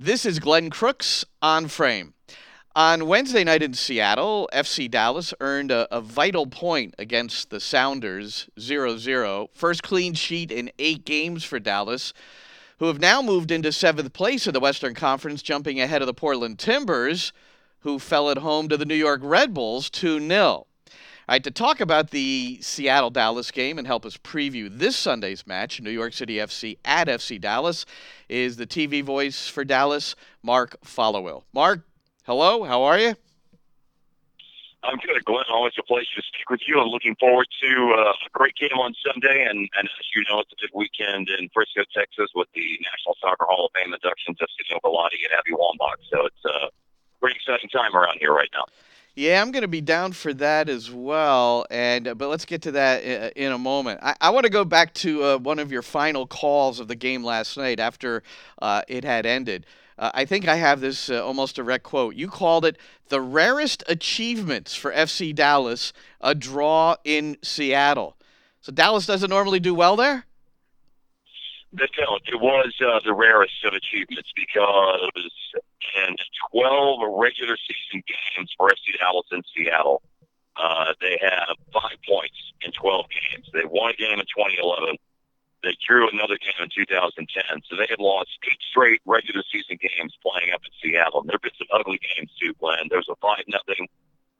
This is Glenn Crooks on frame. On Wednesday night in Seattle, FC Dallas earned a, a vital point against the Sounders 0 0. First clean sheet in eight games for Dallas, who have now moved into seventh place in the Western Conference, jumping ahead of the Portland Timbers, who fell at home to the New York Red Bulls 2 0. All right, to talk about the Seattle Dallas game and help us preview this Sunday's match, New York City FC at FC Dallas, is the TV voice for Dallas, Mark Followill. Mark, hello, how are you? I'm good, Glenn. Always a pleasure to speak with you. I'm looking forward to uh, a great game on Sunday, and, and as you know, it's a big weekend in Frisco, Texas, with the National Soccer Hall of Fame inductions of Sunil Gulati and Abby Wambach. So it's a pretty exciting time around here right now. Yeah, I'm going to be down for that as well. And uh, but let's get to that in, in a moment. I, I want to go back to uh, one of your final calls of the game last night after uh, it had ended. Uh, I think I have this uh, almost direct quote. You called it the rarest achievements for FC Dallas, a draw in Seattle. So Dallas doesn't normally do well there. That it was uh, the rarest of achievements because in 12 regular season games for FC Dallas in Seattle. Uh, they have five points in 12 games. They won a game in 2011. They drew another game in 2010. So they had lost eight straight regular season games playing up in Seattle. And there have been some ugly games too, Glenn. There was a five nothing.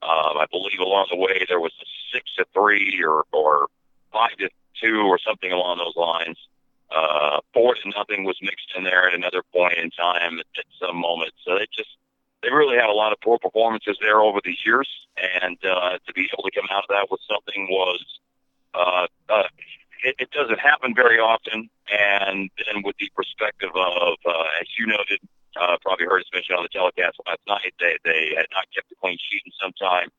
Um, I believe along the way there was a six to three or or five to two or something along those lines. Uh, four to nothing was mixed in there at another point in time at, some moment. So they just they really had a lot of poor performances there over the years, and uh, to be able to come out of that with something was uh, uh, it, it doesn't happen very often. And then with the perspective of, uh, as you noted, uh, probably heard us mention on the telecast last night, they they had not kept a clean sheet in some time,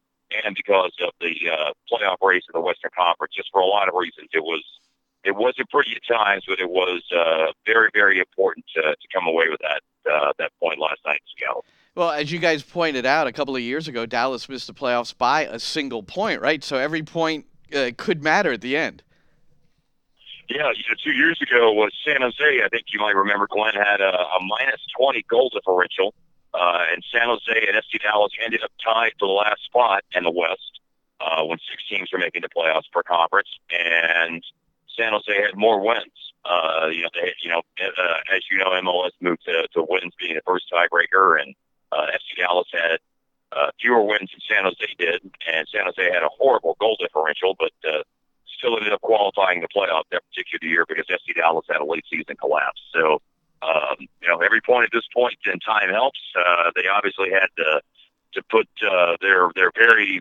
and because of the uh, playoff race of the Western Conference, just for a lot of reasons, it was it wasn't pretty at times, but it was uh, very, very important to, to come away with that uh, that point last night in Seattle. Well, as you guys pointed out a couple of years ago, Dallas missed the playoffs by a single point, right? So every point uh, could matter at the end. Yeah, you know, two years ago was San Jose. I think you might remember Glenn had a, a minus 20 goal differential, uh, and San Jose and FC Dallas ended up tied for the last spot in the West uh, when six teams were making the playoffs per conference. And San Jose had more wins. Uh, you know, they, you know, uh, as you know, MLS moved to, to wins being the first tiebreaker, and uh, FC Dallas had uh, fewer wins than San Jose did, and San Jose had a horrible goal differential, but uh, still ended up qualifying the playoff that particular year because FC Dallas had a late season collapse. So, um, you know, every point at this point in time helps. Uh, they obviously had to to put uh, their their very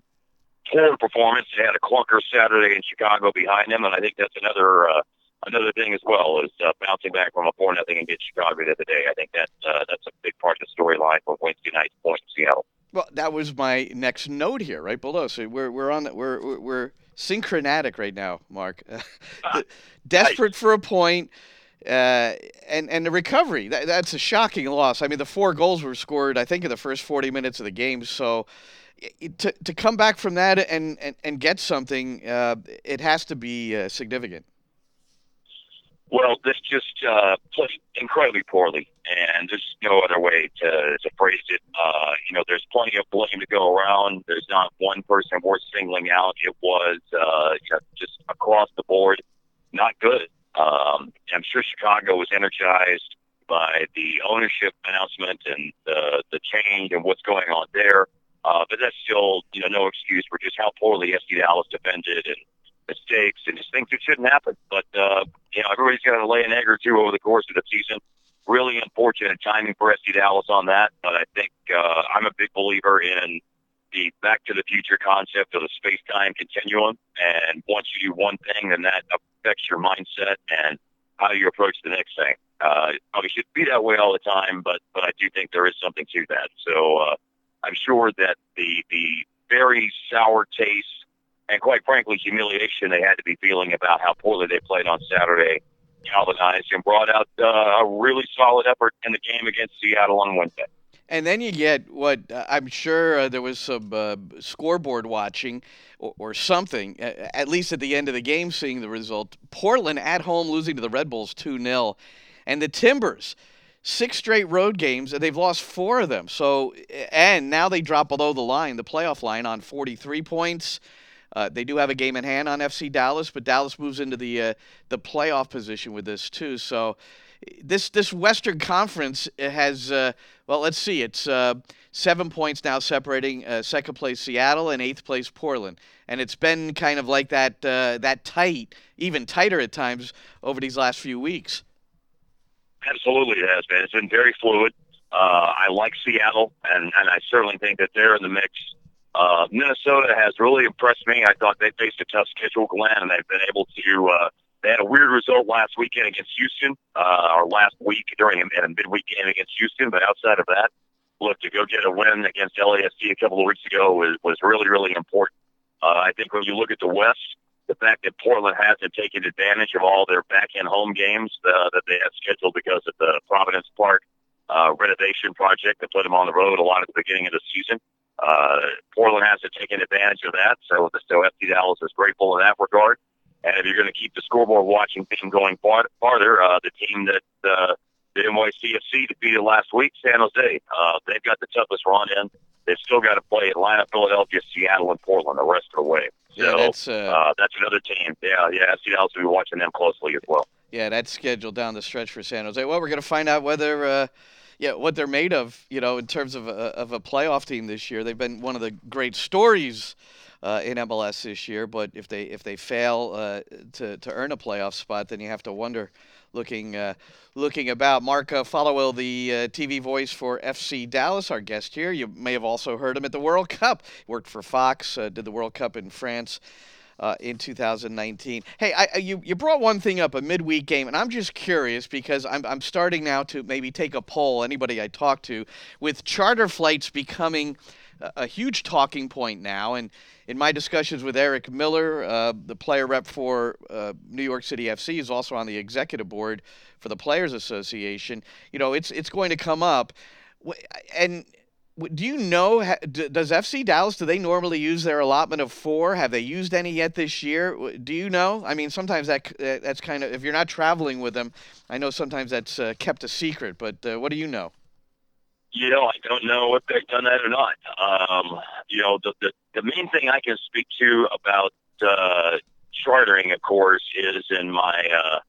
poor performance. They had a clunker Saturday in Chicago behind them, and I think that's another uh, another thing as well is uh, bouncing back from a four nothing against Chicago the other day. I think that uh, that's a big part of the storyline for Wednesday night's point in Seattle. Well, that was my next note here, right below. So we're we're on we're we're synchronatic right now, Mark. Desperate for a point. Uh, and and the recovery that, that's a shocking loss. I mean, the four goals were scored, I think, in the first 40 minutes of the game. So to to come back from that and and, and get something, uh, it has to be uh, significant. Well, this just uh, played incredibly poorly, and there's no other way to, to phrase it. Uh, you know, there's plenty of blame to go around. There's not one person worth singling out. It was uh, you know, just across the board, not good. Um, I'm sure Chicago was energized by the ownership announcement and the the change and what's going on there. Uh, but that's still, you know, no excuse for just how poorly FC Dallas defended and mistakes and just things that shouldn't happen. But, uh, you know, everybody's got to lay an egg or two over the course of the season. Really unfortunate timing for FC Dallas on that. But I think uh, I'm a big believer in the back to the future concept of the space time continuum. And once you do one thing, then that affects your mindset and how you approach the next thing. Uh, probably should be that way all the time, but but I do think there is something to that. So uh, I'm sure that the the very sour taste and quite frankly humiliation they had to be feeling about how poorly they played on Saturday galvanized and brought out uh, a really solid effort in the game against Seattle on Wednesday. And then you get what uh, I'm sure uh, there was some uh, scoreboard watching or, or, something, at least at the end of the game, seeing the result. Portland at home losing to the Red Bulls 2 0. And the Timbers six straight road games, and they've lost four of them. So, and now they drop below the line, the playoff line, on 43 points. Uh, they do have a game in hand on FC Dallas, but Dallas moves into the uh, the playoff position with this too. So, this this Western Conference has uh, well, let's see, it's uh, seven points now separating uh, second place Seattle and eighth place Portland, and it's been kind of like that uh, that tight, even tighter at times over these last few weeks. Absolutely, it has been. It's been very fluid. Uh, I like Seattle, and, and I certainly think that they're in the mix. Uh, Minnesota has really impressed me. I thought they faced a tough schedule, Glenn, and they've been able to. Uh, they had a weird result last weekend against Houston, uh, or last week during a, a midweek game against Houston. But outside of that, look to go get a win against LAFC a couple of weeks ago was was really really important. Uh, I think when you look at the West, the fact that Portland hasn't taken advantage of all their back end home games uh, that they had scheduled because of the Providence Park uh, renovation project that put them on the road a lot at the beginning of the season. Uh, Portland hasn't taken advantage of that, so so FC Dallas is grateful in that regard. And if you're going to keep the scoreboard watching team going far, farther, uh, the team that uh, the NYCFC defeated last week, San Jose, uh, they've got the toughest run in. They've still got to play Atlanta, Philadelphia, Seattle, and Portland the rest of the way. So Yeah, that's, uh, uh, that's another team. Yeah, yeah, FC Dallas will be watching them closely as well. Yeah, that's scheduled down the stretch for San Jose. Well, we're going to find out whether, uh, yeah, what they're made of, you know, in terms of a, of a playoff team this year. They've been one of the great stories uh, in MLS this year, but if they if they fail uh, to to earn a playoff spot, then you have to wonder. Looking, uh, looking about. Mark uh, Followill, the uh, TV voice for FC Dallas, our guest here. You may have also heard him at the World Cup. Worked for Fox, uh, did the World Cup in France uh, in 2019. Hey, I, you you brought one thing up, a midweek game, and I'm just curious because I'm I'm starting now to maybe take a poll. Anybody I talk to, with charter flights becoming a, huge talking point now, and in my discussions with Eric Miller, uh, the player rep for uh, New York City FC, is also on the executive board for the Players Association. You know, it's it's going to come up, and do you know does FC Dallas do they normally use their allotment of four? Have they used any yet this year? Do you know? I mean, sometimes that that's kind of if you're not traveling with them, I know sometimes that's uh, kept a secret. But uh, what do you know? You know, I don't know if they've done that or not. Um, you know, the, the the main thing I can speak to about uh, chartering, of course, is in my uh,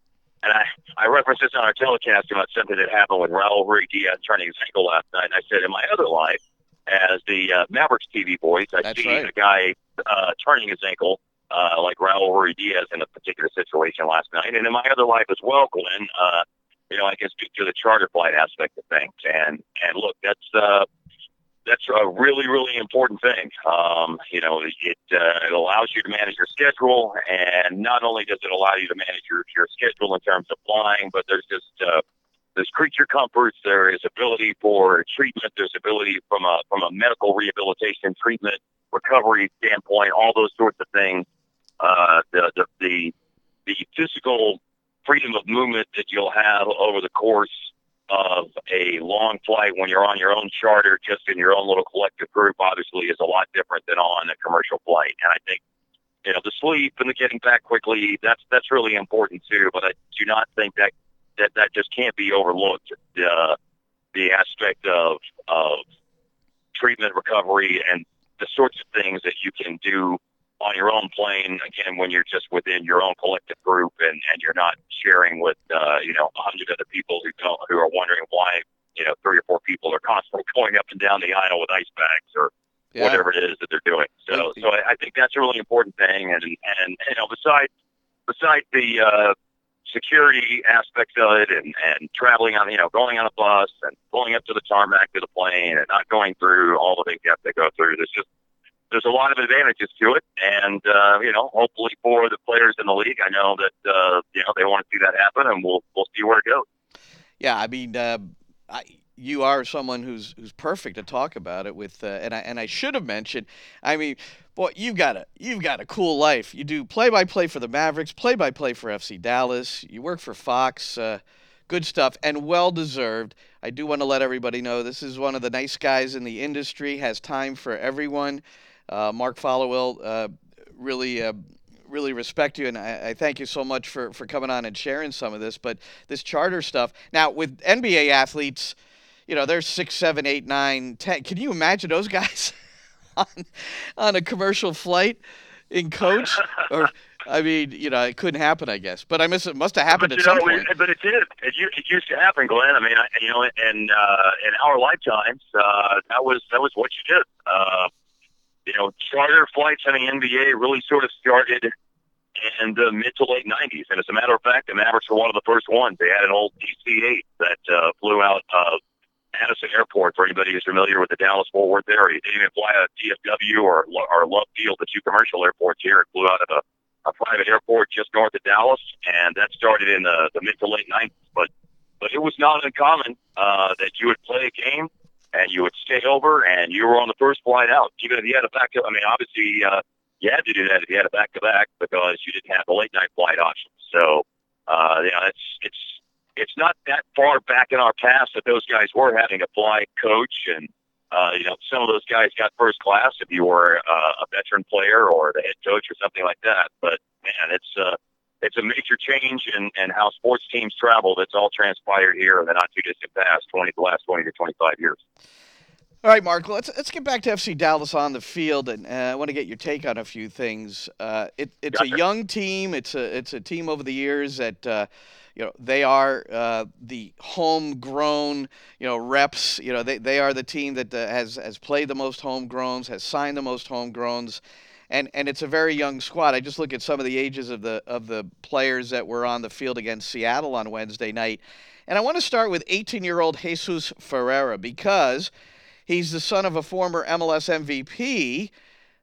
and I I referenced this on our telecast about something that happened with Raul Ruiz Diaz turning his ankle last night. And I said in my other life, as the uh, Mavericks TV voice, I That's see right. a guy uh, turning his ankle. Uh, like Raul Ruiz Diaz in a particular situation last night, and in my other life as well, Glenn. Uh, you know, I can speak to the charter flight aspect of things. And and look, that's uh, that's a really really important thing. Um, you know, it uh, it allows you to manage your schedule, and not only does it allow you to manage your your schedule in terms of flying, but there's just uh, there's creature comforts. There is ability for treatment. There's ability from a from a medical rehabilitation treatment recovery standpoint. All those sorts of things. Uh, the the the, the physical freedom of movement that you'll have over the course of a long flight when you're on your own charter, just in your own little collective group, obviously is a lot different than on a commercial flight. And I think, you know, the sleep and the getting back quickly, that's that's really important too. But I do not think that that, that just can't be overlooked. The the aspect of of treatment recovery and the sorts of things that you can do on your own plane again when you're just within your own collective group and, and you're not sharing with uh, you know a hundred other people who don't who are wondering why you know three or four people are constantly going up and down the aisle with ice bags or Yeah. whatever it is that they're doing. So so I, I think that's a really important thing and and you know besides besides the uh, security aspects of it and, and traveling on you know going on a bus and pulling up to the tarmac to the plane and not going through all the things you have to go through. There's just there's a lot of advantages to it, and uh, you know, hopefully for the players in the league, I know that uh, you know they want to see that happen, and we'll we'll see where it goes. Yeah, I mean, uh, I, you are someone who's who's perfect to talk about it with, uh, and I and I should have mentioned. I mean, boy, you've got a you've got a cool life. You do play by play for the Mavericks, play by play for FC Dallas. You work for Fox. Uh, good stuff and well deserved. I do want to let everybody know this is one of the nice guys in the industry. Has time for everyone. Uh, Mark Followill, uh, really. Uh, really respect you, and I, I, thank you so much for, for coming on and sharing some of this. But this charter stuff now with NBA athletes, you know, they're six, seven, eight, nine, ten. Can you imagine those guys on on a commercial flight in coach? or I mean, you know, it couldn't happen, I guess. But I miss it must have happened but, at some know, point. But it did. It, it used to happen, Glenn. I mean, I, you know, in uh, in our lifetimes, uh, that was that was what you did. Uh, you know, charter flights in the NBA really sort of started in the mid to late 90s. And as a matter of fact, the Mavericks were one of the first ones. They had an old DC-8 that uh, flew out of Addison Airport. For anybody who's familiar with the Dallas Fort Worth area, they didn't even fly out of DFW or or Love Field, the two commercial airports here. It flew out of a, a private airport just north of Dallas, and that started in the, the mid to late 90s. But but it was not uncommon uh, that you would play a game and you would stay over, and you were on the first flight out. Even if you had a back, I mean, obviously uh, you had to do that if you had a back to back because you didn't have the late night flight option. So, uh, you know, it's it's it's not that far back in our past that those guys were having a fly coach, and uh, you know, some of those guys got first class if you were uh, a veteran player or the head coach or something like that. But man, it's uh, it's a major change in, in how sports teams travel that's all transpired here in the not too distant past, 20, the last 20 to 25 years. All right, Mark. Let's let's get back to FC Dallas on the field, and uh, I want to get your take on a few things. Uh, it, it's gotcha. a young team. It's a it's a team over the years that uh, you know they are uh, the homegrown you know reps. You know they, they are the team that uh, has has played the most homegrowns, has signed the most homegrowns, and and it's a very young squad. I just look at some of the ages of the of the players that were on the field against Seattle on Wednesday night, and I want to start with 18 year old Jesus Ferreira because He's the son of a former MLS MVP,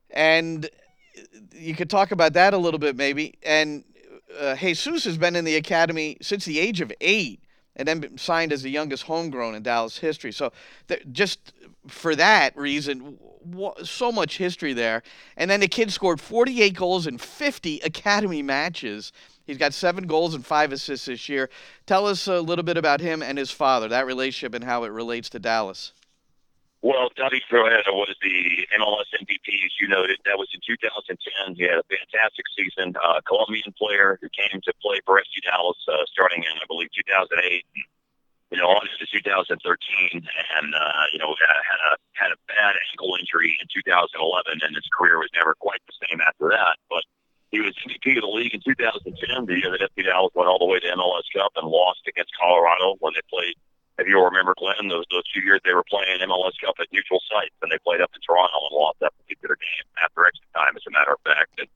and you could talk about that a little bit maybe. And uh, Jesus has been in the academy since the age of eight, and then signed as the youngest homegrown in Dallas history. So th- just for that reason, w- so much history there. And then the kid scored 48 goals in 50 academy matches. He's got seven goals and five assists this year. Tell us a little bit about him and his father, that relationship and how it relates to Dallas. Well, David Ferreira was the MLS MVP, as you noted. That was in 2010. He had a fantastic season. Uh, Colombian player who came to play for FC Dallas uh, starting in, I believe, 2008. You know, on to 2013, and uh, you know had a had a bad ankle injury in 2011, and his career was never quite the same after that. But he was MVP of the league in 2010, the year that FC Dallas went all the way to MLS Cup and lost against Colorado when they played if you'll remember, Glenn, those those two years they were playing MLS Cup at neutral sites, and they played up in Toronto and lost that particular game after extra time. As a matter of fact, and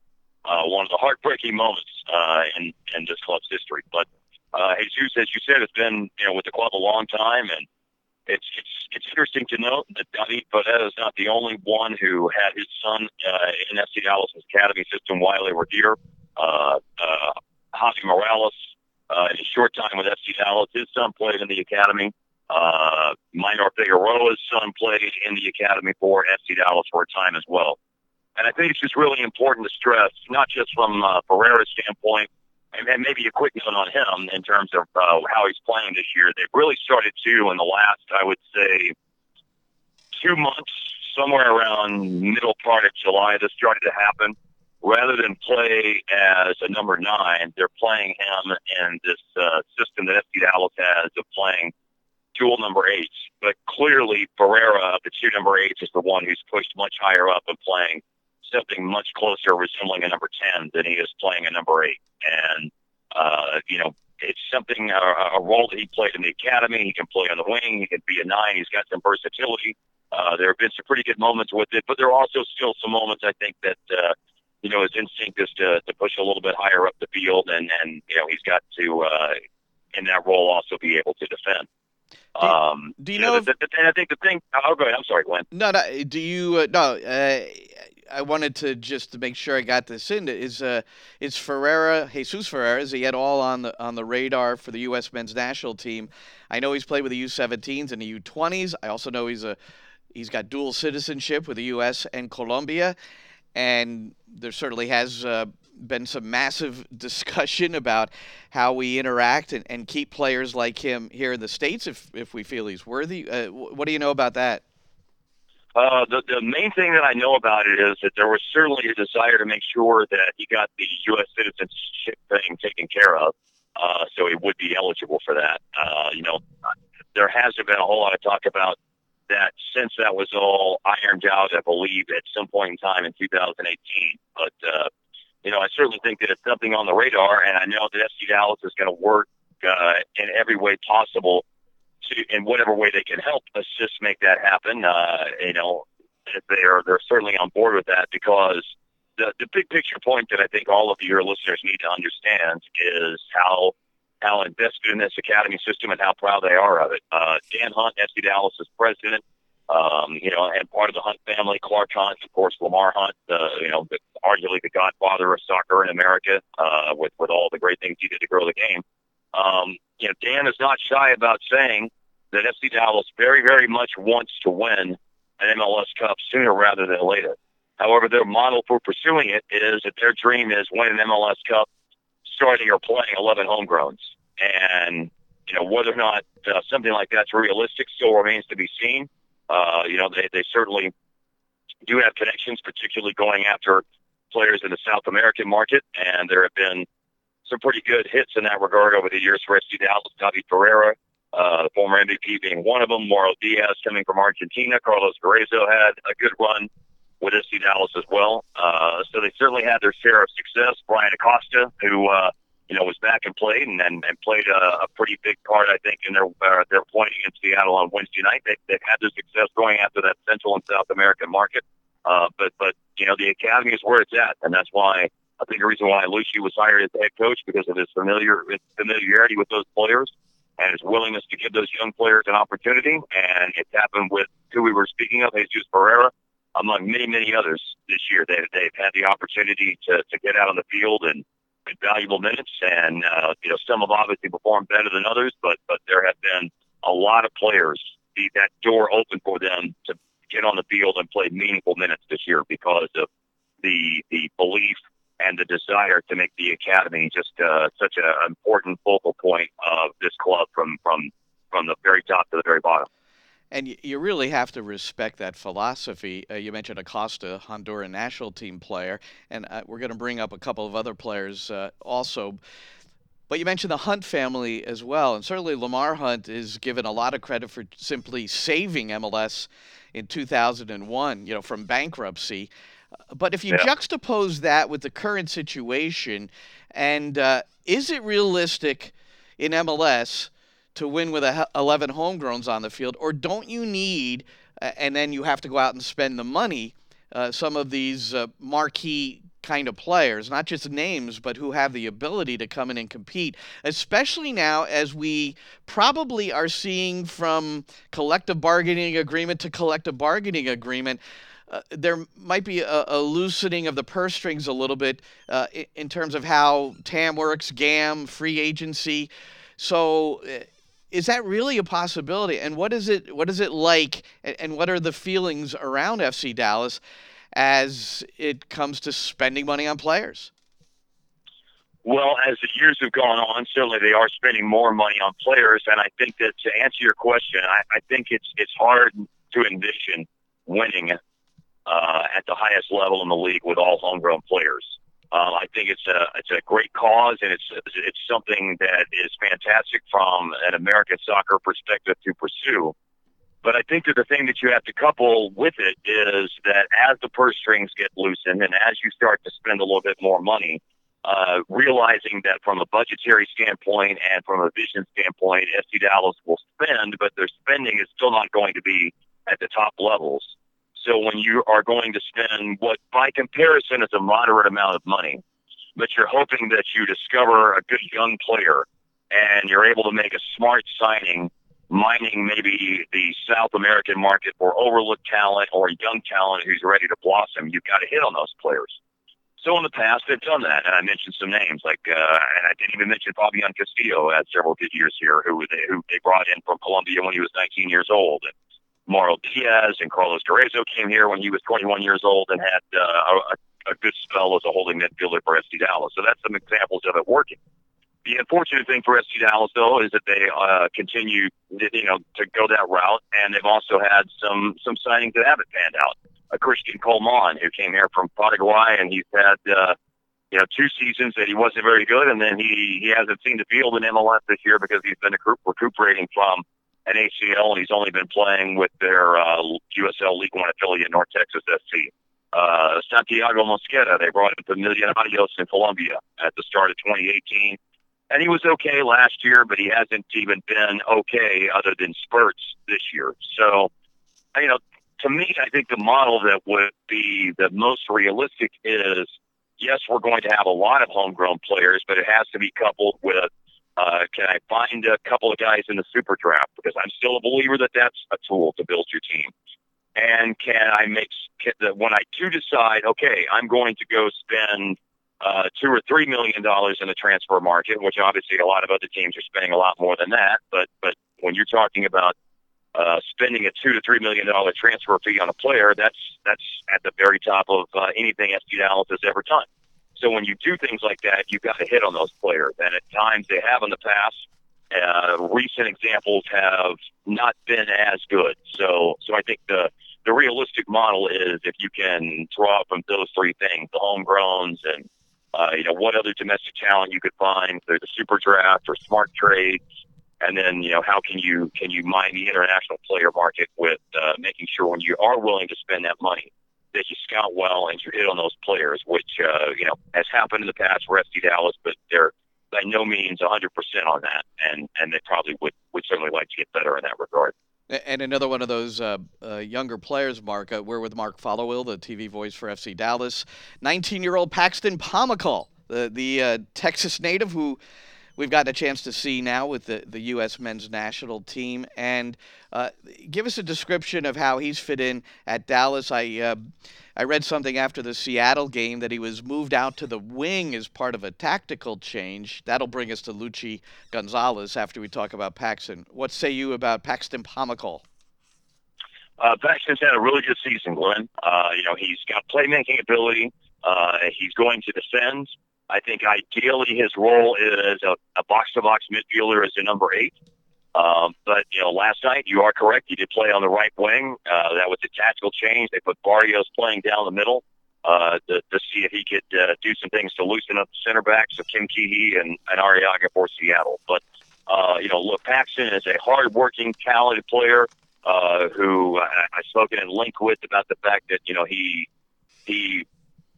uh, one of the heartbreaking moments uh, in in this club's history. But uh, Jesus, as you said, has been you know with the club a long time, and it's it's it's interesting to note that David Ferreira is not the only one who had his son uh, in FC Dallas' academy system while they were here. Uh, uh, Javi Morales uh, in a short time with FC Dallas. His son played in the academy. Uh, Maynor Figueroa's son played in the academy for FC Dallas for a time as well. And I think it's just really important to stress, not just from uh, Ferreira's standpoint, and, and maybe a quick note on him in terms of uh, how he's playing this year. They've really started to in the last, I would say, two months, somewhere around middle part of July, this started to happen rather than play as a number nine, they're playing him in this uh, system that FC Dallas has of playing dual number eights. But clearly, Ferreira, the two number eights, is the one who's pushed much higher up and playing something much closer resembling a number 10 than he is playing a number eight. And, uh, you know, it's something, a, a role that he played in the academy. He can play on the wing. He can be a nine. He's got some versatility. Uh, there have been some pretty good moments with it, but there are also still some moments I think that, uh, you know, his instinct is to, to push a little bit higher up the field, and, and you know, he's got to, uh, in that role, also be able to defend. Do, um, do you, you know? know the, the, and I think the thing. Oh, go ahead. I'm sorry, Glenn. No, no. Do you? Uh, no. Uh, I wanted to just to make sure I got this in. Is uh, is Ferreira, Jesus Ferreira, is he yet all on the on the radar for the U.S. men's national team? I know he's played with the U17s and the U20s. I also know he's a he's got dual citizenship with the U.S. and Colombia and there certainly has uh, been some massive discussion about how we interact and, and keep players like him here in the states if if we feel he's worthy. Uh, what do you know about that? Uh, the the main thing that I know about it is that there was certainly a desire to make sure that he got the U.S. citizenship thing taken care of, uh, so he would be eligible for that. Uh, you know, there hasn't been a whole lot of talk about that since that was all ironed out. I believe at some point in time in 2018, but uh, you know, I certainly think that it's something on the radar, and I know that FC Dallas is going to work uh, in every way possible to, in whatever way they can help us just make that happen. Uh, you know, they're they're certainly on board with that because the the big picture point that I think all of your listeners need to understand is how how invested in this academy system and how proud they are of it. Uh, Dan Hunt, FC Dallas is president. Um, you know, and part of the Hunt family, Clark Hunt, of course, Lamar Hunt, uh, you know, the, arguably the godfather of soccer in America, uh, with with all the great things he did to grow the game. Um, you know, Dan is not shy about saying that FC Dallas very, very much wants to win an MLS Cup sooner rather than later. However, their model for pursuing it is that their dream is win an MLS Cup starting or playing 11 homegrowns. And, you know, whether or not uh, something like that's realistic still remains to be seen. Uh, you know, they, they certainly do have connections, particularly going after players in the South American market. And there have been some pretty good hits in that regard over the years for FC Dallas. David Ferreira, uh, the former MVP being one of them. Mauro Diaz coming from Argentina. Carlos Gruezo had a good run with FC Dallas as well. Uh, so they certainly had their share of success. Bryan Acosta, who uh, you know was back and played and and, and played a, a pretty big part, I think, in their uh, their point against Seattle on Wednesday night. They, they've had their success going after that Central and South American market. Uh, but but you know the academy is where it's at, and that's why I think the reason why Luchi was hired as the head coach because of his familiar his familiarity with those players and his willingness to give those young players an opportunity. And it's happened with who we were speaking of, Jesus Ferreira, among many, many others this year. They, they've had the opportunity to, to get out on the field and get valuable minutes. And, uh, you know, some have obviously performed better than others, but, but there have been a lot of players, see that door open for them to get on the field and play meaningful minutes this year because of the, the belief and the desire to make the academy just uh, such an important focal point of this club from from from the very top to the very bottom. And you really have to respect that philosophy. Uh, you mentioned Acosta, Honduran national team player, and uh, we're going to bring up a couple of other players uh, also. But you mentioned the Hunt family as well, and certainly Lamar Hunt is given a lot of credit for simply saving MLS in 2001, you know, from bankruptcy. But if you yeah. juxtapose that with the current situation, and uh, is it realistic in MLS to win with 11 homegrowns on the field, or don't you need, and then you have to go out and spend the money, uh, some of these uh, marquee kind of players, not just names, but who have the ability to come in and compete, especially now as we probably are seeing from collective bargaining agreement to collective bargaining agreement uh, there might be a, a, loosening of the purse strings a little bit uh, in, in, terms of how TAM works, GAM, free agency. So, uh, is that really a possibility? And what is it? What is it like? And, what are the feelings around FC Dallas as it comes to spending money on players? Well, as the years have gone on, certainly they are spending more money on players, and I think that to answer your question, I, I think it's it's hard to envision winning uh, at the highest level in the league with all homegrown players. Uh, I think it's a it's a great cause, and it's it's something that is fantastic from an American soccer perspective to pursue. But I think that the thing that you have to couple with it is that as the purse strings get loosened and as you start to spend a little bit more money, uh, realizing that from a budgetary standpoint and from a vision standpoint, FC Dallas will spend, but their spending is still not going to be at the top levels. So when you are going to spend what by comparison is a moderate amount of money, but you're hoping that you discover a good young player and you're able to make a smart signing, mining maybe the South American market for overlooked talent or young talent who's ready to blossom, you've got to hit on those players. So in the past, they've done that, and I mentioned some names like, uh, and I didn't even mention Fabian Castillo had several good years here, who they who they brought in from Colombia when he was 19 years old, and Mauro Diaz and Carlos Gruezo came here when he was 21 years old and had uh, a, a good spell as a holding midfielder for FC Dallas. So that's some examples of it working. the unfortunate thing for FC Dallas, though, is that they uh, continue, you know, to go that route, and they've also had some some signings that haven't panned out. A Christian Colman, who came here from Paraguay, and he's had, uh, you know, two seasons that he wasn't very good, and then he he hasn't seen the field in MLS this year because he's been recuperating from an ACL, and he's only been playing with their uh, USL League One affiliate, North Texas SC. Uh, Santiago Mosquera, they brought him to Millonarios in Colombia at the start of 2018 and he was okay last year, but he hasn't even been okay other than spurts this year. So, you know, to me, I think the model that would be the most realistic is yes, we're going to have a lot of homegrown players, but it has to be coupled with uh, can I find a couple of guys in the super draft? Because I'm still a believer that that's a tool to build your team. And can I make can, when I do decide, okay, I'm going to go spend uh, two or three million dollars in the transfer market, which obviously a lot of other teams are spending a lot more than that. But but when you're talking about uh, spending a two to three million dollar transfer fee on a player, that's that's at the very top of uh, anything FC Dallas has ever done. So when you do things like that, you've got to hit on those players, and at times they have in the past. Uh, recent examples have not been as good. So so I think the the realistic model is if you can draw from those three things, the homegrowns and uh, you know, what other domestic talent you could find through the super draft or smart trades. And then, you know, how can you can you mine the international player market with uh, making sure when you are willing to spend that money that you scout well and you hit on those players, which uh, you know has happened in the past for FC Dallas, but they're by no means 100% on that, and and they probably would would certainly like to get better in that regard. And another one of those uh, uh, younger players, Mark. Uh, we're with Mark Followill, the TV voice for FC Dallas. 19-year-old Paxton Pomykal, the the uh, Texas native who we've gotten a chance to see now with the, the U.S. men's national team. And uh, give us a description of how he's fit in at Dallas. I uh, I read something after the Seattle game that he was moved out to the wing as part of a tactical change. That'll bring us to Luchi Gonzalez after we talk about Paxton. What say you about Paxton Pomykal? Uh, Paxton's had a really good season, Glenn. Uh, you know, he's got playmaking ability. Uh, he's going to defend. I think ideally his role is a box to box midfielder as a number eight. Um, but you know, last night you are correct. He did play on the right wing. Uh, that was a tactical change. They put Barrios playing down the middle uh, to, to see if he could uh, do some things to loosen up the center backs of Kim Keehee and, and Arreaga for Seattle. But uh, you know, look, Paxton is a hard-working, talented player uh, who I, I've spoken at length with about the fact that you know he he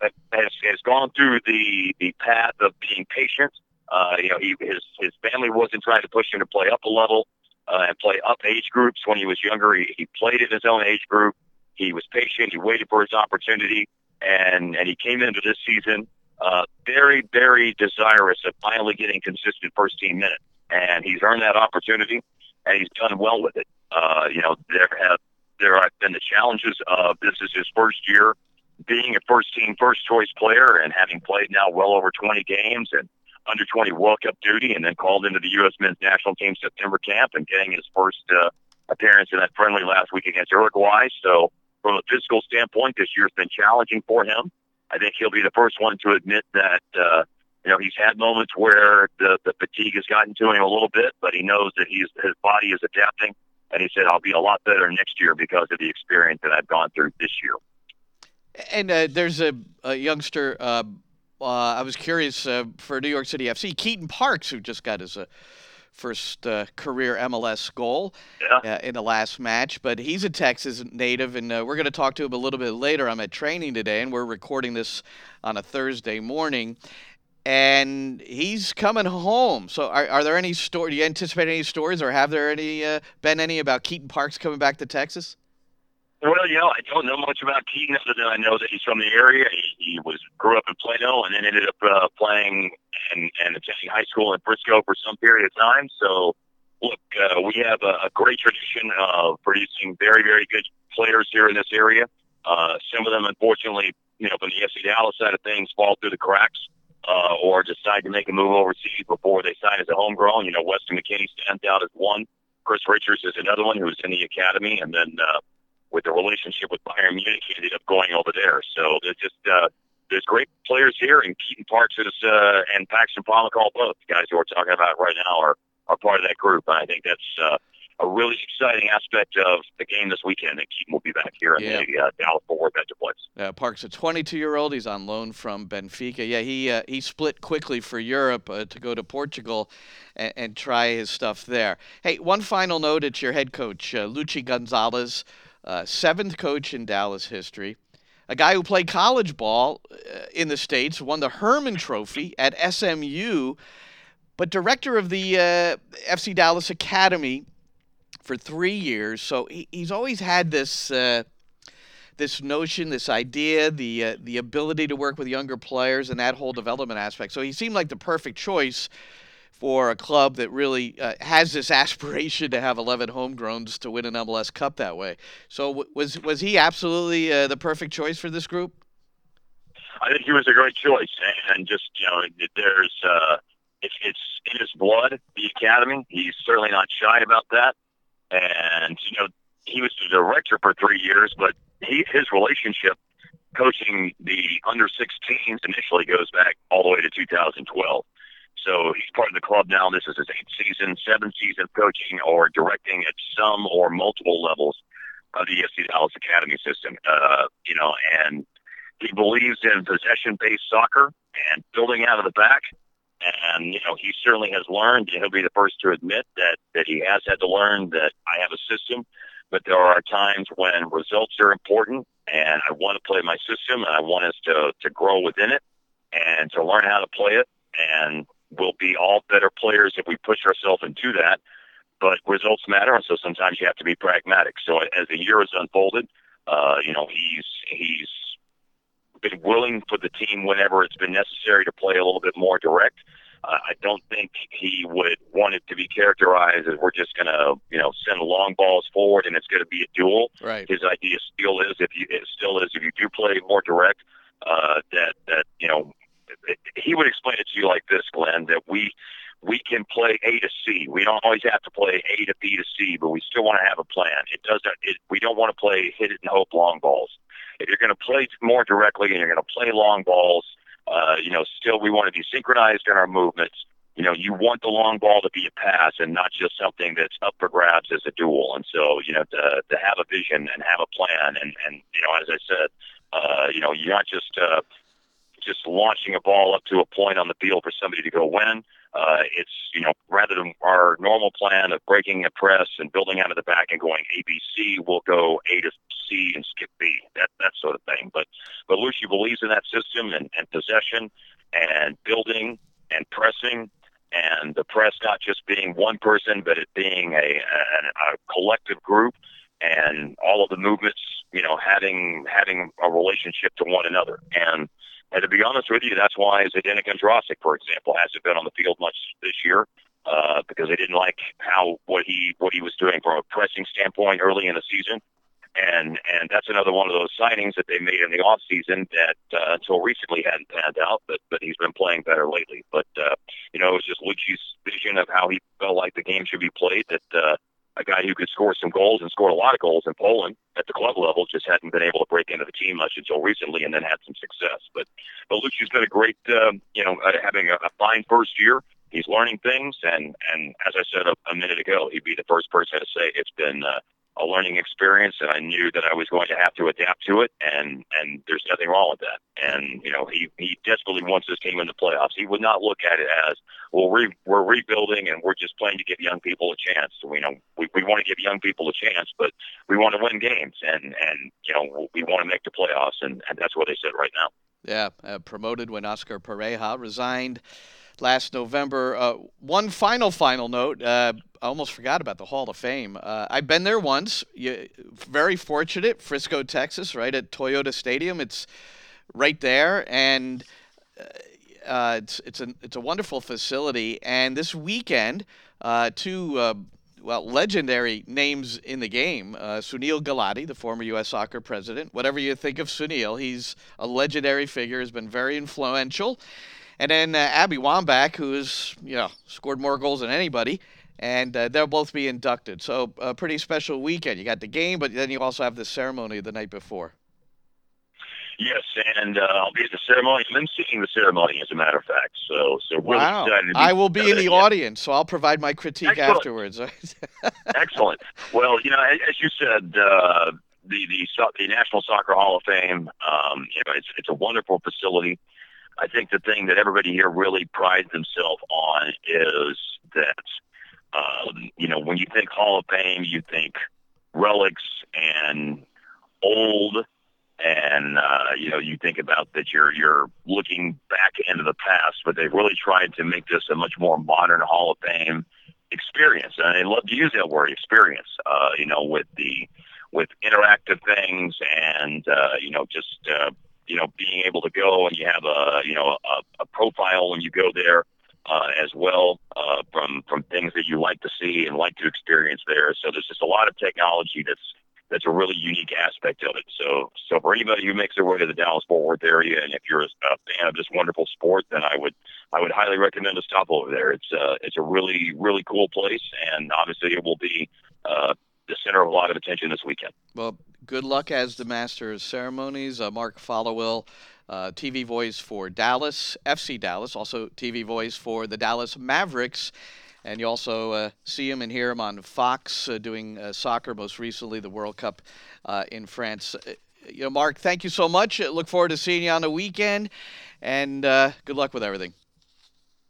has, has gone through the the path of being patient uh, you know, he his his family wasn't trying to push him to play up a level uh, and play up age groups when he was younger. He, he played in his own age group. He was patient. He waited for his opportunity, and and he came into this season uh, very very desirous of finally getting consistent first team minutes, and he's earned that opportunity, and he's done well with it. Uh, you know, there have there have been the challenges of this is his first year being a first team first choice player and having played now well over 20 games and under 20 World Cup duty and then called into the U.S. men's national team September camp and getting his first uh, appearance in that friendly last week against Uruguay. So, from a physical standpoint, this year's been challenging for him. I think he'll be the first one to admit that. Uh, you know, he's had moments where the, the fatigue has gotten to him a little bit, but he knows that he's his body is adapting. And he said, "I'll be a lot better next year because of the experience that I've gone through this year." And uh, there's a, a youngster, uh, uh, I was curious uh, for New York City FC, Keaton Parks, who just got his uh, first uh, career MLS goal yeah. Uh, in the last match, but he's a Texas native, and uh, we're going to talk to him a little bit later. I'm at training today, and we're recording this on a Thursday morning. And he's coming home. So, are, are there any stories? Do you anticipate any stories, or have there any been any about Keaton Parks coming back to Texas? Well, you know, I don't know much about Keaton other than I know that he's from the area. He, he was grew up in Plano and then ended up uh, playing and, and attending high school in Frisco for some period of time. So, look, uh, we have a, a great tradition of producing very, very good players here in this area. Uh, some of them, unfortunately, you know, from the FC Dallas side of things, fall through the cracks uh, or decide to make a move overseas before they sign as a homegrown. You know, Weston McKennie stands out as one. Chris Richards is another one who's in the academy, and then uh, with the relationship with Bayern Munich, he ended up going over there. So there's just uh, there's great players here, and Keaton Parks is uh, and Paxton Pomykal, both guys who we're talking about right now, are are part of that group. And I think that's uh, a really exciting aspect of the game this weekend. And Keaton will be back here in the uh, Dallas Fort Worth Metroplex. Uh, Park's a 22-year-old. He's on loan from Benfica. Yeah, he uh, he split quickly for Europe uh, to go to Portugal and, and try his stuff there. Hey, one final note: it's your head coach, uh, Luchi Gonzalez, uh, seventh coach in Dallas history, a guy who played college ball uh, in the states, won the Hermann Trophy at SMU, but director of the uh, FC Dallas Academy for three years. So he, he's always had this. Uh, this notion, this idea, the uh, the ability to work with younger players, and that whole development aspect. So he seemed like the perfect choice for a club that really uh, has this aspiration to have 11 homegrowns to win an MLS Cup that way. So w- was was he absolutely uh, the perfect choice for this group? I think he was a great choice, and just you know, there's uh, it's it's in his blood, the academy. He's certainly not shy about that, and you know, he was the director for three years, but he his relationship coaching the under 16s initially goes back all the way to 2012. So he's part of the club now. This is his eighth season, seventh season coaching or directing at some or multiple levels of the FC Dallas Academy system. Uh, you know, and he believes in possession-based soccer and building out of the back. And you know, he certainly has learned. And he'll be the first to admit that that he has had to learn that I have a system, but there are times when results are important, and I want to play my system, and I want us to to grow within it and to learn how to play it. And we'll be all better players if we push ourselves into that. But results matter, and so sometimes you have to be pragmatic. So as the year has unfolded, uh, you know, he's he's been willing for the team whenever it's been necessary to play a little bit more direct. Uh, I don't think he would want it to be characterized as we're just going to, you know, send long balls forward and it's going to be a duel. Right. His idea still is if you it still is if you do play more direct, uh, that that you know, he would explain it to you like this, Glenn, that we we can play A to C. We don't always have to play A to B to C, but we still want to have a plan. It doesn't. It, we don't want to play hit it and hope long balls. If you're going to play more directly and you're going to play long balls, uh, you know, still we want to be synchronized in our movements. You know, you want the long ball to be a pass and not just something that's up for grabs as a duel. And so, you know, to to have a vision and have a plan, and and you know, as I said, uh, you know, you're not just uh, just launching a ball up to a point on the field for somebody to go win. Uh, it's you know rather than our normal plan of breaking a press and building out of the back and going A B C, we'll go A to C and skip B. That that sort of thing. But but Luchi believes in that system and, and possession and building and pressing and the press not just being one person, but it being a, a, a collective group and all of the movements, you know, having having a relationship to one another. And and to be honest with you, that's why Zdenek Ondrasek, for example, hasn't been on the field much this year uh, because they didn't like how what he what he was doing from a pressing standpoint early in the season. And and that's another one of those signings that they made in the off season that uh, until recently hadn't panned out, but but he's been playing better lately. But uh, you know, it was just Luchi's vision of how he felt like the game should be played. That uh, a guy who could score some goals and scored a lot of goals in Poland at the club level just hadn't been able to break into the team much until recently, and then had some success. But but Luchi's been a great, um, you know, uh, having a, a fine first year. He's learning things, and and as I said a, a minute ago, he'd be the first person to say it's been. Uh, a learning experience and I knew that I was going to have to adapt to it and and there's nothing wrong with that. And you know, he he desperately wants this team in the playoffs. He would not look at it as, well, we we're rebuilding and we're just playing to give young people a chance. We you know, we we want to give young people a chance, but we want to win games and and you know, we want to make the playoffs and, and that's what they said right now. Yeah, uh, promoted when Oscar Pareja resigned last November. Uh, one final, final note. Uh, I almost forgot about the Hall of Fame. Uh, I've been there once. You, very fortunate, Frisco, Texas, right at Toyota Stadium. It's right there, and uh, it's it's a it's a wonderful facility. And this weekend, uh, two uh, well legendary names in the game: uh, Sunil Gulati, the former U.S. Soccer president. Whatever you think of Sunil, he's a legendary figure. Has been very influential. And then uh, Abby Wambach, who has you know scored more goals than anybody, and uh, they'll both be inducted. So a pretty special weekend. You got the game, but then you also have the ceremony the night before. Yes, and uh, I'll be at the ceremony. I'm seeing the ceremony, as a matter of fact. So, so really wow. excited. To be I will be in the audience, so I'll provide my critique Excellent. afterwards. Excellent. Well, you know, as as you said, uh, the the the National Soccer Hall of Fame, um, you know, it's it's a wonderful facility. I think the thing that everybody here really prides themselves on is that, um, you know, when you think Hall of Fame, you think relics and old, and uh, you know, you think about that you're you're looking back into the past, but they've really tried to make this a much more modern Hall of Fame experience, and I love to use that word experience. Uh, you know, with the with interactive things and uh, you know just uh, you know being able to go and you have a you know a, a profile when you go there uh, as well uh, from from things that you like to see and like to experience there. So there's just a lot of technology that's that's a really unique aspect of it. So so for anybody who makes their way to the Dallas Fort Worth area and if you're a fan of this wonderful sport, then I would I would highly recommend a stop over there. It's uh, it's a really really cool place and obviously it will be. Uh, the center of a lot of attention this weekend. Well, good luck as the master of ceremonies. Uh, Mark Followill, uh, TV voice for Dallas, FC Dallas, also TV voice for the Dallas Mavericks. And you also uh, see him and hear him on Fox uh, doing uh, soccer, most recently the World Cup uh, in France. You know, Mark, thank you so much. Look forward to seeing you on the weekend, and good luck with everything.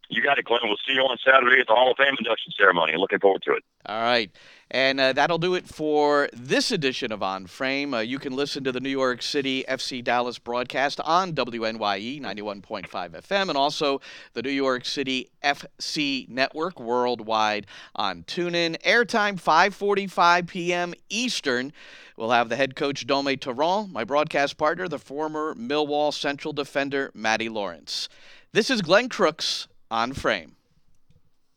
You got it, Glenn. We'll see you on Saturday at the Hall of Fame induction ceremony. Looking forward to it. All right. And uh, that'll do it for this edition of On Frame. Uh, you can listen to the New York City FC Dallas broadcast on WNYE 91.5 FM and also the New York City FC Network worldwide on TuneIn. Airtime 5:45 p.m. Eastern. We'll have the head coach Dome Torrent, my broadcast partner, the former Millwall Central defender Matty Lawrence. This is Glenn Crooks on Frame.